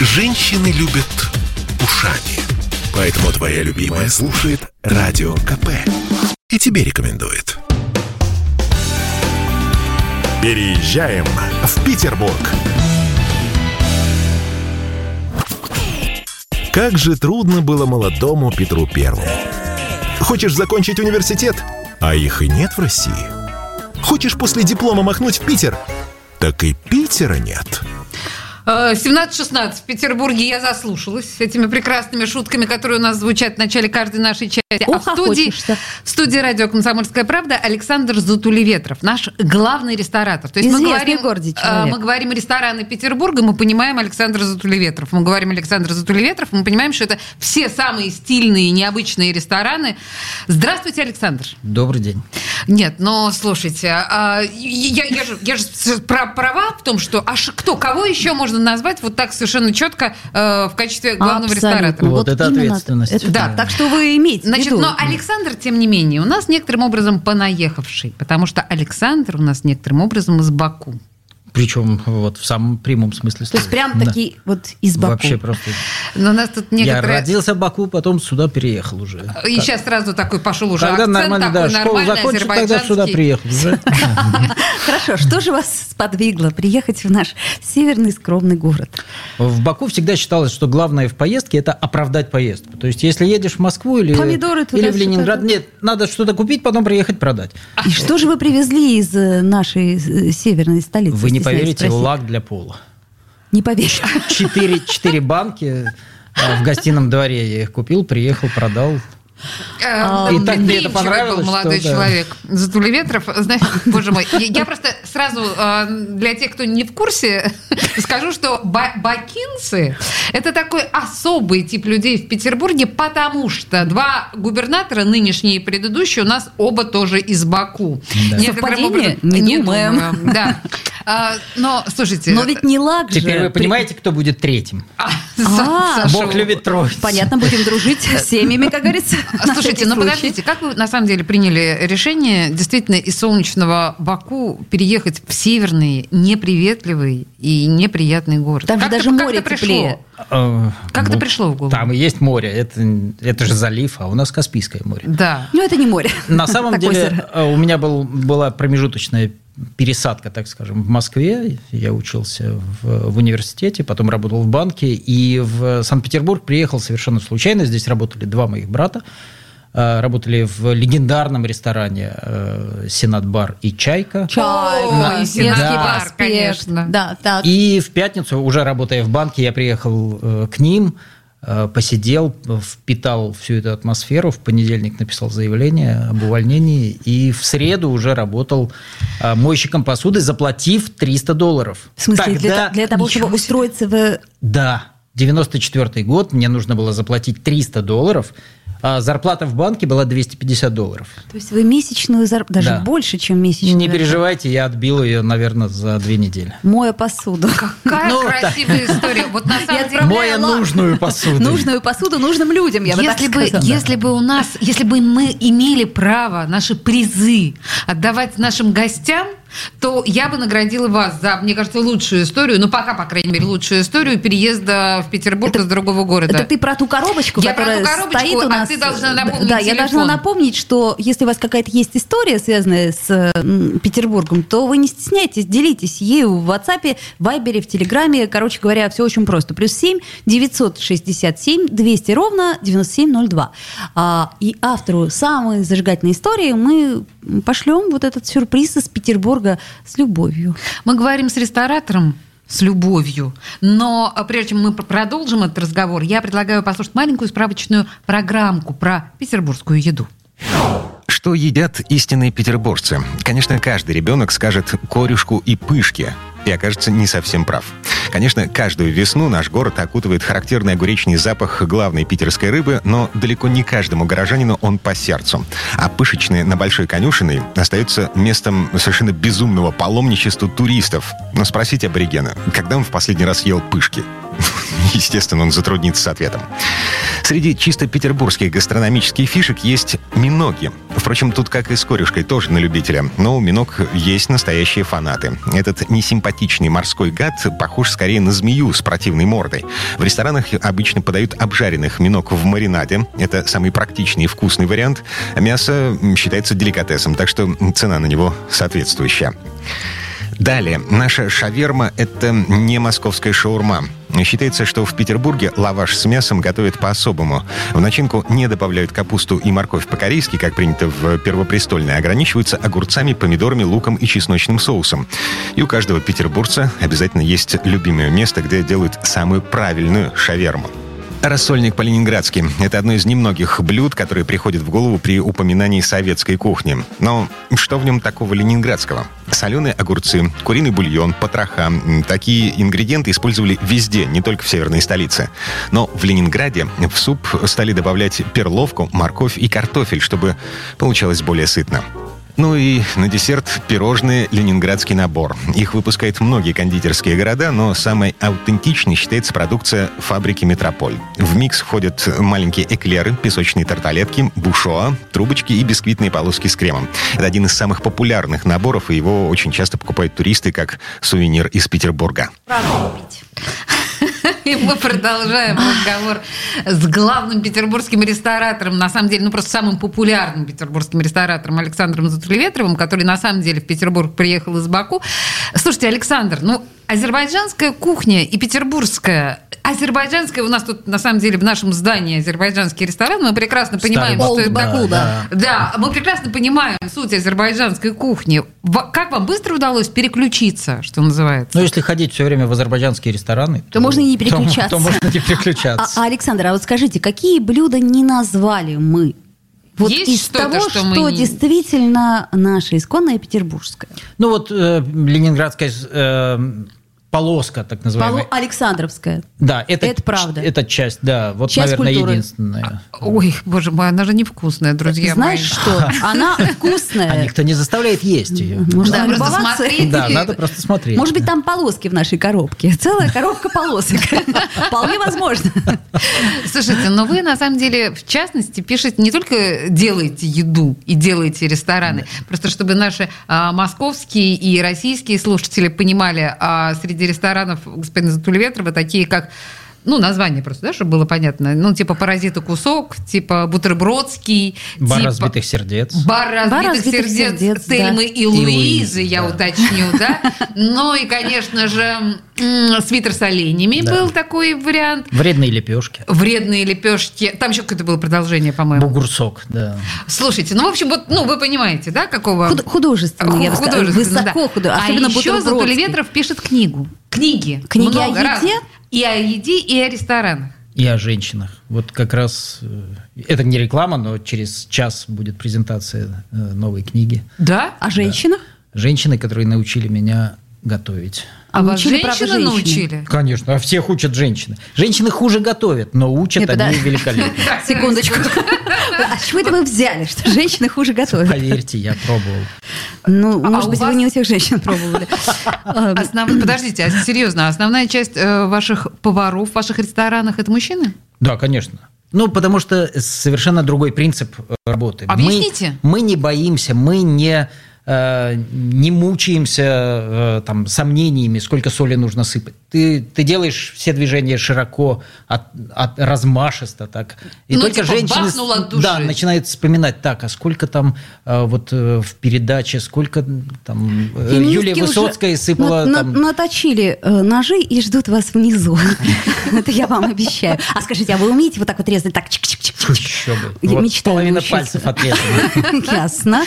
Женщины любят ушами. Поэтому твоя любимая слушает Радио КП. И тебе рекомендует. Переезжаем в Петербург. Как же трудно было молодому Петру Первому. Хочешь закончить университет? А их и нет в России. Хочешь после диплома махнуть в Питер? Так и Питера нет. 17-16 в Петербурге я заслушалась этими прекрасными шутками, которые у нас звучат в начале каждой нашей части. Ох, а в студии, в студии радио «Комсомольская правда» Александр Затулеветров, наш главный ресторатор. То есть мы говорим, городе э, мы говорим рестораны Петербурга, мы понимаем Александр Затулеветров. Мы говорим Александр Затулеветров, мы понимаем, что это все самые стильные, необычные рестораны. Здравствуйте, Александр. Добрый день. Нет, но слушайте, а, я, я, же, я же права в том, что аж кто, кого еще можно можно назвать вот так совершенно четко э, в качестве главного Абсолютно. ресторатора. Вот, вот это ответственность. Это, да, так что вы имеете Значит, но Александр, тем не менее, у нас некоторым образом понаехавший, потому что Александр у нас некоторым образом из Баку. Причем вот в самом прямом смысле слова. То есть прям да. такие вот из Баку. Вообще просто. Но у нас тут некоторые... Я родился в Баку, потом сюда переехал уже. И так. сейчас сразу такой пошел уже Когда акцент нормально, такой да, школу закончил, тогда сюда приехал уже. Хорошо, что же вас сподвигло приехать в наш северный скромный город? В Баку всегда считалось, что главное в поездке – это оправдать поездку. То есть если едешь в Москву или, или в Ленинград, нет, надо что-то купить, потом приехать продать. И что же вы привезли из э, нашей э, северной столицы? Вы не поверите, лак для пола. Не поверишь. Четыре, четыре банки а, в гостином дворе я их купил, приехал, продал. А, и так мне это понравилось. молодой что, человек. Да. Затули ветров. Знаешь, боже мой, я просто сразу а, для тех, кто не в курсе, скажу, что бакинцы – это такой особый тип людей в Петербурге, потому что два губернатора, нынешние и предыдущие, у нас оба тоже из Баку. Да. Некоторым образом, не, не думаем. думаю. Да. А, но, слушайте... Но ведь не лак же. Теперь вы понимаете, кто будет третьим? А, а, Бог любит троицу. Понятно, будем дружить с семьями, как говорится. Слушайте, ну подождите, как вы на самом деле приняли решение действительно из солнечного Баку переехать в северный, неприветливый и неприятный город? Там же даже море теплее. А, как это пришло в голову? Там и есть море. Это, это же залив, а у нас Каспийское море. Да. Ну, это не море. На самом деле э, у меня был, была промежуточная пересадка, так скажем, в Москве. Я учился в, в университете, потом работал в банке. И в Санкт-Петербург приехал совершенно случайно. Здесь работали два моих брата. Э, работали в легендарном ресторане э, Сенат Бар и Чайка. Чайка, да. Сенат да. Бар, конечно. Да, так. И в пятницу, уже работая в банке, я приехал э, к ним посидел, впитал всю эту атмосферу, в понедельник написал заявление об увольнении, и в среду уже работал э, мойщиком посуды, заплатив 300 долларов. В смысле, Тогда для, для того, чтобы устроиться в... Да, 94 год, мне нужно было заплатить 300 долларов, а зарплата в банке была 250 долларов. То есть вы месячную зарплату, даже да. больше, чем месячную Не переживайте, я отбил ее, наверное, за две недели. Моя посуду. Какая ну, красивая так. история. Вот на самом деле... Моя нужную посуду. Нужную посуду нужным людям, я если бы, сказала. Если бы у нас, если бы мы имели право наши призы отдавать нашим гостям, то я бы наградила вас за, мне кажется, лучшую историю, ну пока, по крайней мере, лучшую историю переезда в Петербург это, из другого города. Это ты про ту коробочку, я которая про ту коробочку, стоит у нас. А ты должна напомнить Да, телефон. я должна напомнить, что если у вас какая-то есть история, связанная с Петербургом, то вы не стесняйтесь, делитесь ею в WhatsApp, в Viber, в Телеграме. Короче говоря, все очень просто. Плюс 7 967 200 ровно 9702. А, и автору самой зажигательной истории мы пошлем вот этот сюрприз из Петербурга с любовью. Мы говорим с ресторатором с любовью. Но а, прежде чем мы продолжим этот разговор, я предлагаю послушать маленькую справочную программку про петербургскую еду. Что едят истинные петербуржцы? Конечно, каждый ребенок скажет корюшку и пышки, и окажется не совсем прав. Конечно, каждую весну наш город окутывает характерный огуречный запах главной питерской рыбы, но далеко не каждому горожанину он по сердцу. А пышечные на Большой Конюшиной остаются местом совершенно безумного паломничества туристов. Но спросите аборигена, когда он в последний раз ел пышки? Естественно, он затруднится с ответом. Среди чисто петербургских гастрономических фишек есть миноги. Впрочем, тут, как и с корюшкой, тоже на любителя. Но у миног есть настоящие фанаты. Этот несимпатичный морской гад похож скорее на змею с противной мордой. В ресторанах обычно подают обжаренных миног в маринаде. Это самый практичный и вкусный вариант. Мясо считается деликатесом, так что цена на него соответствующая. Далее. Наша шаверма – это не московская шаурма. Считается, что в Петербурге лаваш с мясом готовят по-особому. В начинку не добавляют капусту и морковь по-корейски, как принято в Первопрестольной, ограничиваются огурцами, помидорами, луком и чесночным соусом. И у каждого петербуржца обязательно есть любимое место, где делают самую правильную шаверму. Рассольник по-ленинградски – это одно из немногих блюд, которые приходят в голову при упоминании советской кухни. Но что в нем такого ленинградского? Соленые огурцы, куриный бульон, потроха – такие ингредиенты использовали везде, не только в северной столице. Но в Ленинграде в суп стали добавлять перловку, морковь и картофель, чтобы получалось более сытно. Ну и на десерт пирожные «Ленинградский набор». Их выпускают многие кондитерские города, но самой аутентичной считается продукция фабрики «Метрополь». В микс входят маленькие эклеры, песочные тарталетки, бушоа, трубочки и бисквитные полоски с кремом. Это один из самых популярных наборов, и его очень часто покупают туристы как сувенир из Петербурга. Купить. И мы продолжаем разговор с главным петербургским ресторатором, на самом деле, ну просто самым популярным петербургским ресторатором Александром Затулеветровым, который на самом деле в Петербург приехал из Баку. Слушайте, Александр, ну азербайджанская кухня и петербургская Азербайджанская, у нас тут, на самом деле, в нашем здании азербайджанский ресторан, мы прекрасно понимаем, Старый что это... да, да. да, мы прекрасно понимаем суть азербайджанской кухни. Как вам быстро удалось переключиться, что называется? Ну, если ходить все время в азербайджанские рестораны, то, то можно и не переключаться. То, то можно не переключаться. А, Александр, а вот скажите, какие блюда не назвали мы? Вот Есть из того, что, что мы... действительно наше исконное петербургское. Ну вот э, ленинградская э, полоска, так называемая. Полу Александровская. Да, это, это правда. Это часть, да. Вот, часть наверное, культуры. единственная. Ой, боже мой, она же невкусная, друзья Знаешь мои. что? Она вкусная. А никто не заставляет есть ее. Можно Да, просто смотреть. Да, надо просто смотреть. Может быть, там полоски в нашей коробке. Целая коробка полосок. Вполне возможно. Слушайте, но вы на самом деле, в частности, пишете не только делаете еду и делаете рестораны, просто чтобы наши а, московские и российские слушатели понимали, а, среди ресторанов господина Затульветрова такие как ну, название просто, да, чтобы было понятно. Ну, типа «Паразиты кусок», типа «Бутербродский», Бар типа... разбитых сердец. Бар разбитых, Бар разбитых сердец, сердец, Тельмы да. и Луизы, Луизы, я да. уточню, да. Ну и, конечно же, свитер с оленями Да. был такой вариант. Вредные лепешки. Вредные лепешки. Там еще какое-то было продолжение, по-моему. Бугурсок, да. Слушайте, ну, в общем, вот, ну, вы понимаете, да, какого... Худ- Художественно, я бы сказала. Высоко да. художественно. А Особенно еще. Затулеветров пишет книгу. Книги. Книги о Много еде? разных. И о еде, и о ресторанах. И о женщинах. Вот как раз э, это не реклама, но через час будет презентация э, новой книги. Да? О женщинах? Женщины, которые научили меня готовить. А вас женщины научили? Конечно, а всех учат женщины. Женщины хуже готовят, но учат Нет, они подожди. великолепно. Секундочку. А с чего это вы взяли, что женщины хуже готовят? Поверьте, я пробовал. Ну, А может у быть, вас- вы не у всех женщин пробовали. Основ- Подождите, а серьезно, основная часть э, ваших поваров в ваших ресторанах это мужчины? Да, конечно. Ну, потому что совершенно другой принцип э, работы. Мы- Объясните. Мы, не боимся, мы не, не мучаемся э, там, сомнениями, сколько соли нужно сыпать. Ты, ты делаешь все движения широко, от, от- размашисто так. И Ну, только типа, женщины да, начинают вспоминать, так, а сколько там э, вот э, в передаче, сколько там э, Феминистки Юлия Высоцкая сыпала на- там... на- Наточили э, ножи и ждут вас внизу. Это я вам обещаю. А скажите, а вы умеете вот так вот резать? Так, чик-чик-чик-чик? Еще бы. Половина пальцев отрезана. Ясно.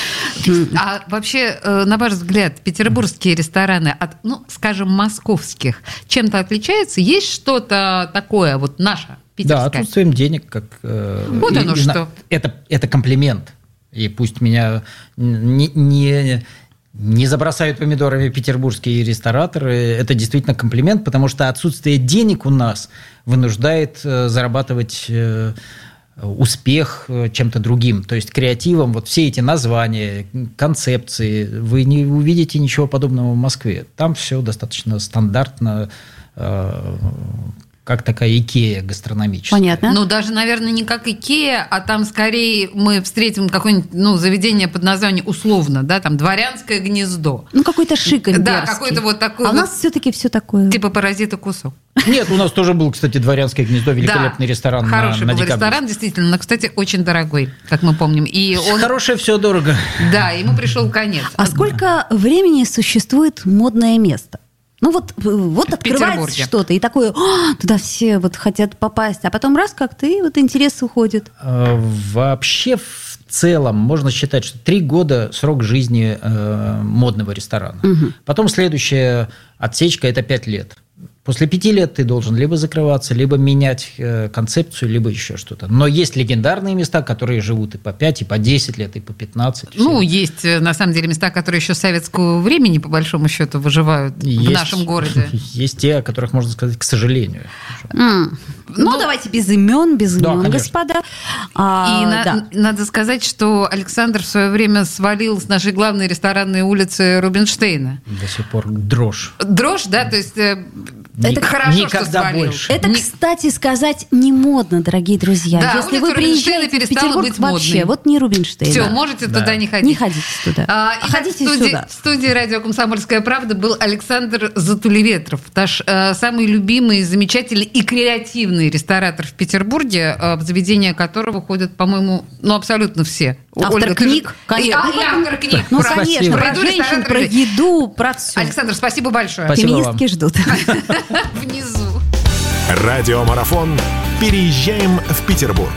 А вообще, э, на ваш взгляд, петербургские рестораны от, ну, скажем, московских чем-то отличаются? Есть что-то такое, вот наше, Да, питерское? отсутствием денег, как... э, Вот и- оно и на- что. Это, это комплимент. И пусть меня не, не, не забросают помидорами петербургские рестораторы. Это действительно комплимент, потому что отсутствие денег у нас вынуждает э, зарабатывать успех э, чем-то другим, то есть креативом. Вот все эти названия, концепции, вы не увидите ничего подобного в Москве. Там все достаточно стандартно, э, как такая Икея гастрономическая. Понятно. Ну, даже, наверное, не как Икея, а там скорее мы встретим какое-нибудь ну, заведение под названием условно, да, там дворянское гнездо. Ну, какой-то шик Да, какой-то вот такой. А вот, у нас все-таки все такое. Типа паразита кусок. Нет, у нас тоже был, кстати, дворянское гнездо, великолепный да, ресторан хороший на, на был ресторан, действительно, но, кстати, очень дорогой, как мы помним. И он... Хорошее все дорого. Да, ему пришел конец. А сколько времени существует модное место? Ну вот, вот открывается что-то, и такое, туда все вот хотят попасть, а потом раз как-то, и вот интерес уходит. А, вообще, в целом, можно считать, что три года срок жизни э, модного ресторана. Угу. Потом следующая отсечка – это пять лет. После пяти лет ты должен либо закрываться, либо менять э, концепцию, либо еще что-то. Но есть легендарные места, которые живут и по 5, и по 10 лет, и по 15. Ну, есть, э, на самом деле, места, которые еще советского времени, по большому счету, выживают есть, в нашем городе. Есть те, о которых можно сказать, к сожалению. Mm. Ну, ну, давайте без имен, без имен, да, господа. А, и на, да. надо сказать, что Александр в свое время свалил с нашей главной ресторанной улицы Рубинштейна. До сих пор дрожь. Дрожь, да, то есть э, это хорошо, Никогда что больше. Это, кстати, сказать не модно, дорогие друзья. Да, Если вы приезжаете в Петербург быть вообще, вот не Рубинштейн. Все, можете да. туда не ходить. Не ходите туда. А, а ходите в студии, сюда. В студии радио «Комсомольская правда» был Александр Затулеветров, наш э, самый любимый, замечательный и креативный ресторатор в Петербурге, э, в заведение которого ходят, по-моему, ну, абсолютно все. Автор Ольга, книг, ты... конечно. И, и автор книг. Ну, про, конечно, про, про женщин, про еду, про все. Александр, спасибо большое. Спасибо Феминистки вам. ждут. Внизу. Радиомарафон «Переезжаем в Петербург».